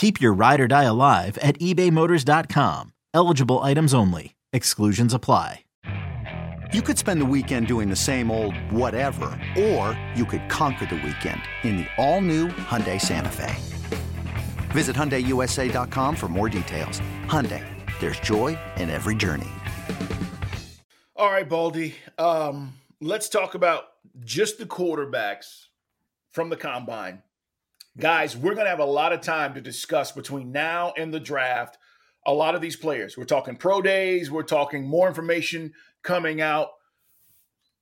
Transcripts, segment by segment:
Keep your ride or die alive at ebaymotors.com. Eligible items only. Exclusions apply. You could spend the weekend doing the same old whatever, or you could conquer the weekend in the all-new Hyundai Santa Fe. Visit HyundaiUSA.com for more details. Hyundai, there's joy in every journey. All right, Baldy. Um, let's talk about just the quarterbacks from the combine. Guys, we're going to have a lot of time to discuss between now and the draft a lot of these players. We're talking pro days, we're talking more information coming out.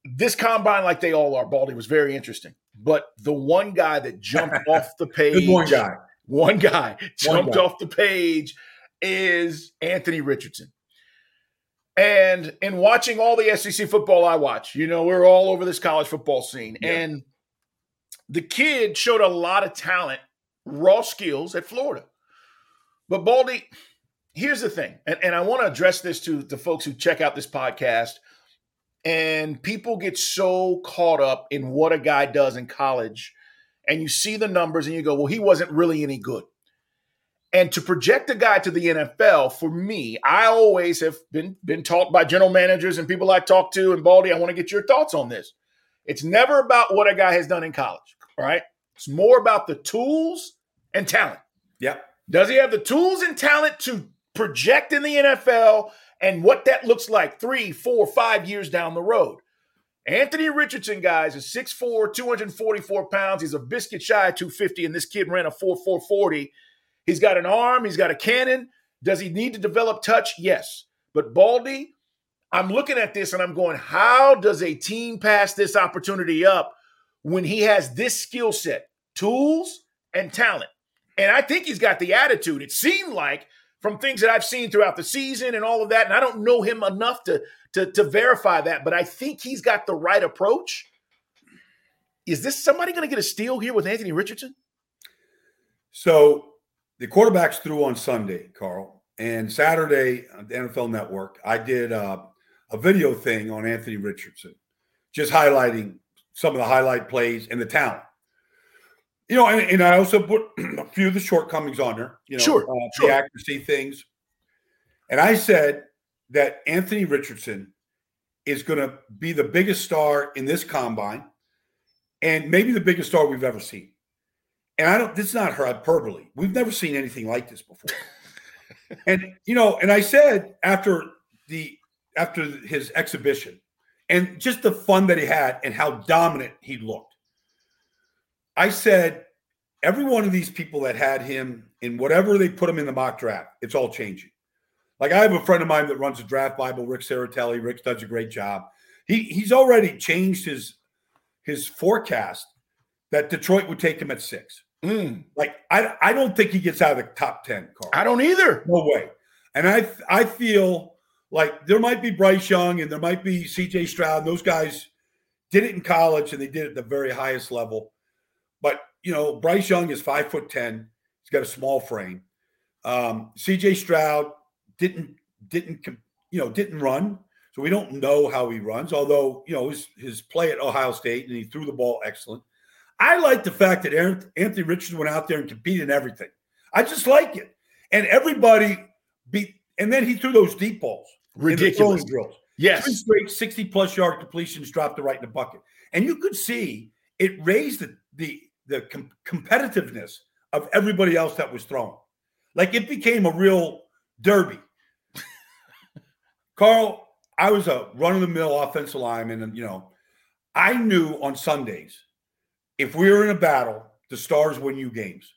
This combine, like they all are, Baldy, was very interesting. But the one guy that jumped off the page, one guy, one guy jumped one guy. off the page is Anthony Richardson. And in watching all the SEC football I watch, you know, we're all over this college football scene. Yeah. And the kid showed a lot of talent, raw skills at Florida. But Baldy, here's the thing, and, and I want to address this to the folks who check out this podcast. And people get so caught up in what a guy does in college, and you see the numbers and you go, well, he wasn't really any good. And to project a guy to the NFL, for me, I always have been been taught by general managers and people I talk to. And Baldy, I want to get your thoughts on this. It's never about what a guy has done in college, right? It's more about the tools and talent. Yep. Does he have the tools and talent to project in the NFL and what that looks like three, four, five years down the road? Anthony Richardson, guys, is 6'4, 244 pounds. He's a biscuit shy of 250, and this kid ran a 4'440. He's got an arm, he's got a cannon. Does he need to develop touch? Yes. But Baldy, I'm looking at this and I'm going, how does a team pass this opportunity up when he has this skill set, tools and talent? And I think he's got the attitude. It seemed like from things that I've seen throughout the season and all of that, and I don't know him enough to, to, to verify that, but I think he's got the right approach. Is this somebody going to get a steal here with Anthony Richardson? So the quarterbacks threw on Sunday, Carl, and Saturday on the NFL Network, I did uh, a video thing on Anthony Richardson, just highlighting some of the highlight plays and the talent. You know, and, and I also put a few of the shortcomings on there. You know, sure, uh, sure. the accuracy things, and I said that Anthony Richardson is going to be the biggest star in this combine, and maybe the biggest star we've ever seen and I don't. This is not hyperbole. We've never seen anything like this before. and you know, and I said after the after his exhibition, and just the fun that he had and how dominant he looked. I said, every one of these people that had him in whatever they put him in the mock draft, it's all changing. Like I have a friend of mine that runs a draft Bible, Rick Serritella. Rick does a great job. He he's already changed his his forecast that Detroit would take him at six. Mm. Like I, I don't think he gets out of the top ten. Carl. I don't either. No way. And I, I feel like there might be Bryce Young and there might be C.J. Stroud. Those guys did it in college and they did it at the very highest level. But you know, Bryce Young is five foot ten. He's got a small frame. Um, C.J. Stroud didn't didn't you know didn't run, so we don't know how he runs. Although you know his his play at Ohio State and he threw the ball excellent. I like the fact that Aaron, Anthony Richardson went out there and competed in everything. I just like it. And everybody beat, and then he threw those deep balls. Ridiculous. drills. Yes. Three straight 60 plus yard completions dropped it right in the bucket. And you could see it raised the, the, the com- competitiveness of everybody else that was throwing. Like it became a real derby. Carl, I was a run of the mill offensive lineman, and you know, I knew on Sundays, if we were in a battle, the stars win you games.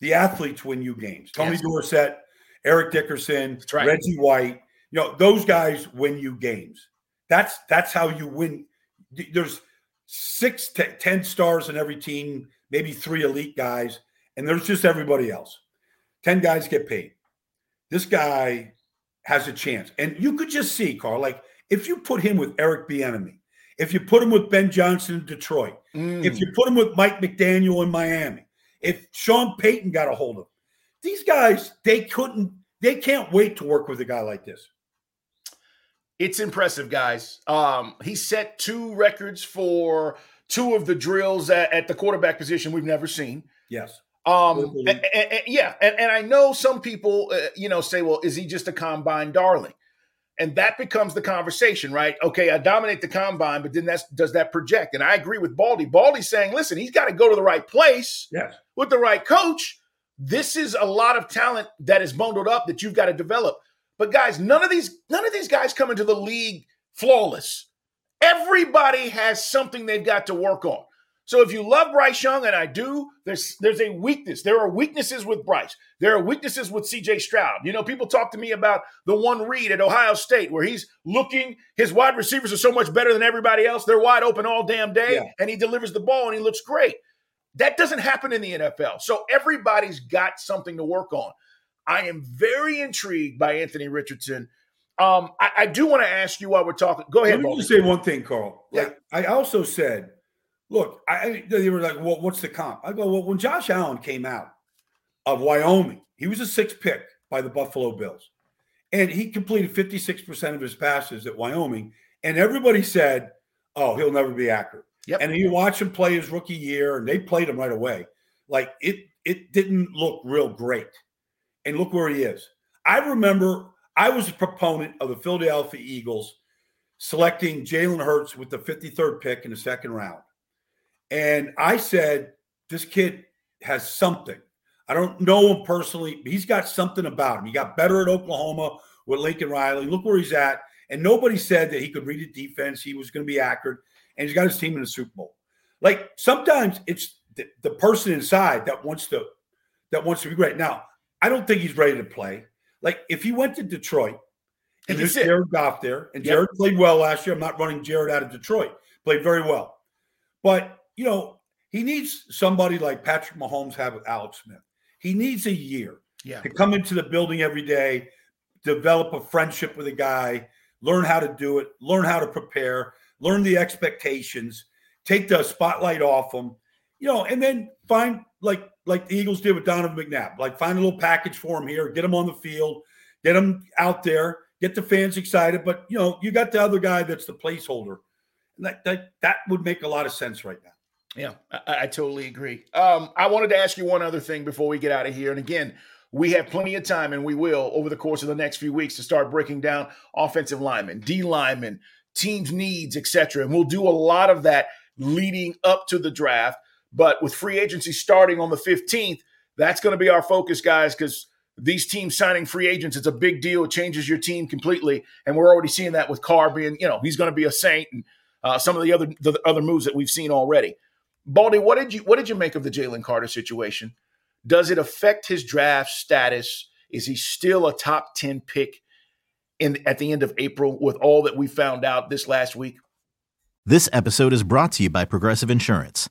The athletes win you games. Tony yes. Dorsett, Eric Dickerson, right. Reggie White, you know, those guys win you games. That's that's how you win. There's six, t- ten stars in every team, maybe three elite guys, and there's just everybody else. Ten guys get paid. This guy has a chance, and you could just see, Carl, like if you put him with Eric Bieniemy, if you put him with Ben Johnson in Detroit, mm. if you put him with Mike McDaniel in Miami, if Sean Payton got a hold of him, these guys, they couldn't, they can't wait to work with a guy like this. It's impressive, guys. Um, he set two records for two of the drills at, at the quarterback position we've never seen. Yes. Um, and, and, and, yeah, and, and I know some people, uh, you know, say, "Well, is he just a combine darling?" And that becomes the conversation, right? Okay, I dominate the combine, but then that's does that project? And I agree with Baldy. Baldy's saying, listen, he's got to go to the right place yes. with the right coach. This is a lot of talent that is bundled up that you've got to develop. But guys, none of these none of these guys come into the league flawless. Everybody has something they've got to work on. So if you love Bryce Young, and I do, there's there's a weakness. There are weaknesses with Bryce. There are weaknesses with CJ Stroud. You know, people talk to me about the one read at Ohio State where he's looking, his wide receivers are so much better than everybody else. They're wide open all damn day, yeah. and he delivers the ball and he looks great. That doesn't happen in the NFL. So everybody's got something to work on. I am very intrigued by Anthony Richardson. Um, I, I do want to ask you while we're talking. Go ahead. Let me just say one thing, Carl. Yeah. I also said, look, I they were like, well, what's the comp? I go, well, when Josh Allen came out of Wyoming, he was a sixth pick by the Buffalo Bills. And he completed 56% of his passes at Wyoming. And everybody said, oh, he'll never be accurate. Yep. And you watch him play his rookie year, and they played him right away. Like it, it didn't look real great and look where he is. I remember I was a proponent of the Philadelphia Eagles selecting Jalen Hurts with the 53rd pick in the second round. And I said, this kid has something. I don't know him personally, but he's got something about him. He got better at Oklahoma with Lincoln Riley. Look where he's at. And nobody said that he could read a defense, he was going to be accurate, and he's got his team in the Super Bowl. Like sometimes it's the, the person inside that wants to that wants to be great. Now, I don't think he's ready to play. Like if he went to Detroit and there's Jared Goff there, and yep. Jared played well last year. I'm not running Jared out of Detroit. Played very well. But, you know, he needs somebody like Patrick Mahomes had with Alex Smith. He needs a year yeah. to come into the building every day, develop a friendship with a guy, learn how to do it, learn how to prepare, learn the expectations, take the spotlight off him, you know, and then find like like the Eagles did with Donovan McNabb. Like find a little package for him here, get him on the field, get him out there, get the fans excited. But you know, you got the other guy that's the placeholder. That that, that would make a lot of sense right now. Yeah, I, I totally agree. Um, I wanted to ask you one other thing before we get out of here. And again, we have plenty of time, and we will over the course of the next few weeks to start breaking down offensive linemen, D linemen, teams' needs, etc. And we'll do a lot of that leading up to the draft. But with free agency starting on the 15th, that's going to be our focus, guys, because these teams signing free agents, it's a big deal. It changes your team completely. And we're already seeing that with Carr being, you know, he's going to be a saint and uh, some of the other the other moves that we've seen already. Baldy, what did you what did you make of the Jalen Carter situation? Does it affect his draft status? Is he still a top 10 pick in at the end of April with all that we found out this last week? This episode is brought to you by Progressive Insurance.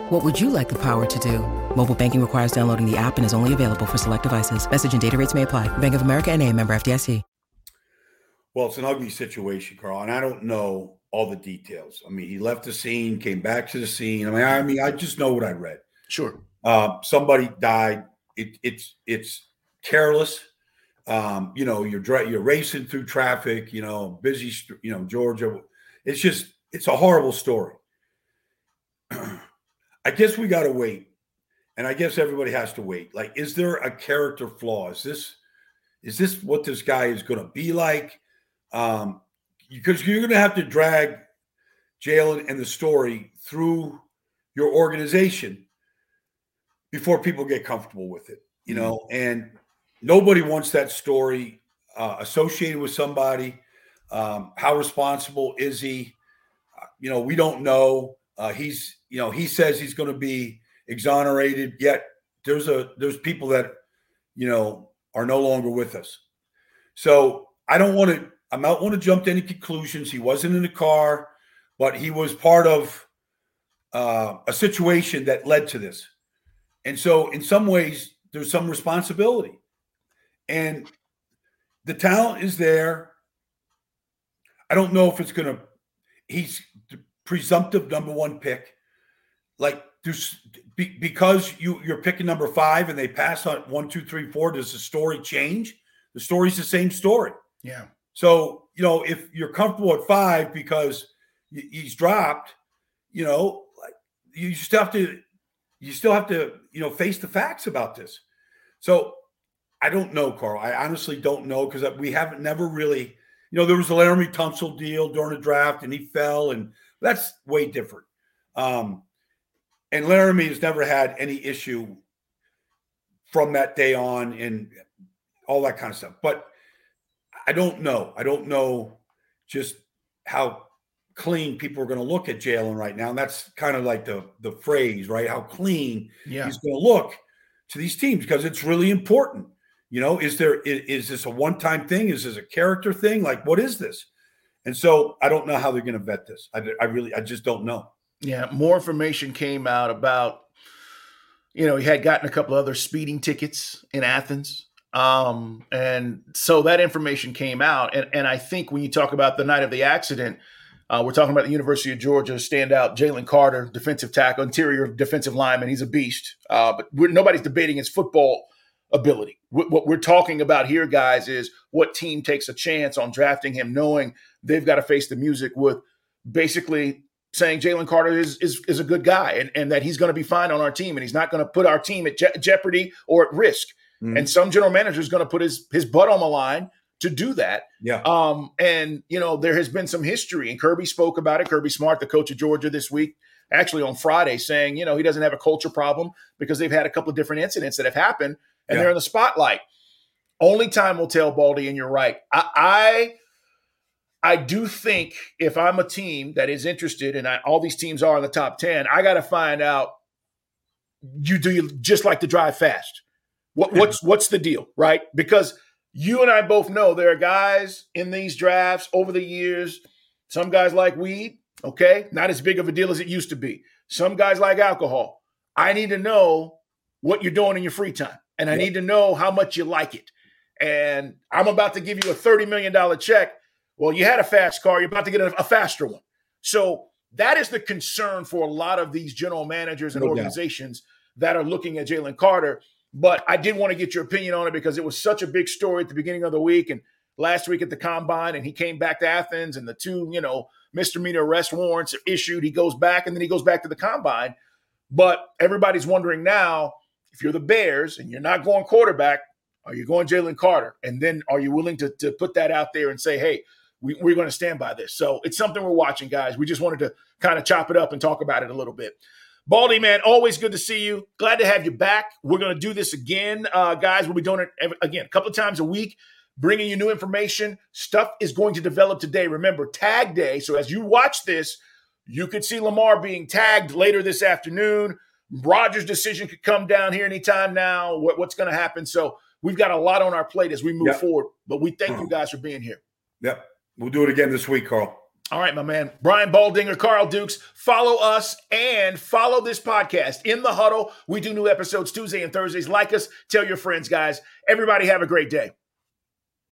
What would you like the power to do? Mobile banking requires downloading the app and is only available for select devices. Message and data rates may apply. Bank of America and a member FDIC. Well, it's an ugly situation, Carl, and I don't know all the details. I mean, he left the scene, came back to the scene. I mean, I mean, I just know what I read. Sure. Uh, somebody died. It, it's it's careless. Um, you know, you're you're racing through traffic. You know, busy. You know, Georgia. It's just it's a horrible story. I guess we got to wait. And I guess everybody has to wait. Like, is there a character flaw? Is this is this what this guy is going to be like? Um, because you're going to have to drag Jalen and the story through your organization before people get comfortable with it, you know. Mm-hmm. And nobody wants that story uh, associated with somebody. Um, how responsible is he? Uh, you know, we don't know. Uh, he's, you know, he says he's going to be exonerated. Yet there's a there's people that, you know, are no longer with us. So I don't want to. I don't want to jump to any conclusions. He wasn't in the car, but he was part of uh, a situation that led to this. And so, in some ways, there's some responsibility. And the talent is there. I don't know if it's going to. He's presumptive number one pick. Like there's be, because you you're picking number five and they pass on one, two, three, four. Does the story change? The story's the same story. Yeah. So you know if you're comfortable at five because he's dropped, you know, like you still have to you still have to you know face the facts about this. So I don't know, Carl. I honestly don't know because we haven't never really. You know, there was a Laremy Tunsil deal during the draft, and he fell, and that's way different. Um, and Laremy has never had any issue from that day on and all that kind of stuff. But I don't know. I don't know just how clean people are going to look at Jalen right now. And that's kind of like the the phrase, right? How clean yeah. he's going to look to these teams because it's really important. You know, is there is, is this a one time thing? Is this a character thing? Like, what is this? And so I don't know how they're going to vet this. I, I really, I just don't know. Yeah, more information came out about, you know, he had gotten a couple other speeding tickets in Athens. Um, and so that information came out. And, and I think when you talk about the night of the accident, uh, we're talking about the University of Georgia standout Jalen Carter, defensive tackle, interior defensive lineman. He's a beast. Uh, but nobody's debating his football ability. What we're talking about here, guys, is what team takes a chance on drafting him, knowing they've got to face the music with basically saying Jalen Carter is, is, is a good guy and, and that he's going to be fine on our team and he's not going to put our team at je- jeopardy or at risk. Mm-hmm. And some general manager is going to put his his butt on the line to do that. Yeah. Um, and you know, there has been some history, and Kirby spoke about it. Kirby Smart, the coach of Georgia this week, actually on Friday, saying, you know, he doesn't have a culture problem because they've had a couple of different incidents that have happened and yeah. they're in the spotlight. Only time will tell, Baldy, and you're right. I, I I do think if I'm a team that is interested, and I, all these teams are in the top 10, I got to find out you do you just like to drive fast. What, what's what's the deal, right? Because you and I both know there are guys in these drafts over the years. Some guys like weed, okay, not as big of a deal as it used to be. Some guys like alcohol. I need to know what you're doing in your free time, and I need to know how much you like it. And I'm about to give you a $30 million check well, you had a fast car, you're about to get a, a faster one. So that is the concern for a lot of these general managers and no organizations doubt. that are looking at Jalen Carter. But I did want to get your opinion on it because it was such a big story at the beginning of the week and last week at the combine, and he came back to Athens, and the two, you know, misdemeanor arrest warrants are issued. He goes back, and then he goes back to the combine. But everybody's wondering now if you're the Bears and you're not going quarterback, are you going Jalen Carter? And then are you willing to, to put that out there and say, hey, we, we're going to stand by this. So it's something we're watching, guys. We just wanted to kind of chop it up and talk about it a little bit. Baldy, man, always good to see you. Glad to have you back. We're going to do this again, uh, guys. We'll be doing it every, again a couple of times a week, bringing you new information. Stuff is going to develop today. Remember, tag day. So as you watch this, you could see Lamar being tagged later this afternoon. Rodgers' decision could come down here anytime now. What, what's going to happen? So we've got a lot on our plate as we move yep. forward. But we thank you uh-huh. guys for being here. Yep. We'll do it again this week, Carl. All right, my man. Brian Baldinger, Carl Dukes, follow us and follow this podcast in the huddle. We do new episodes Tuesday and Thursdays. Like us, tell your friends, guys. Everybody have a great day.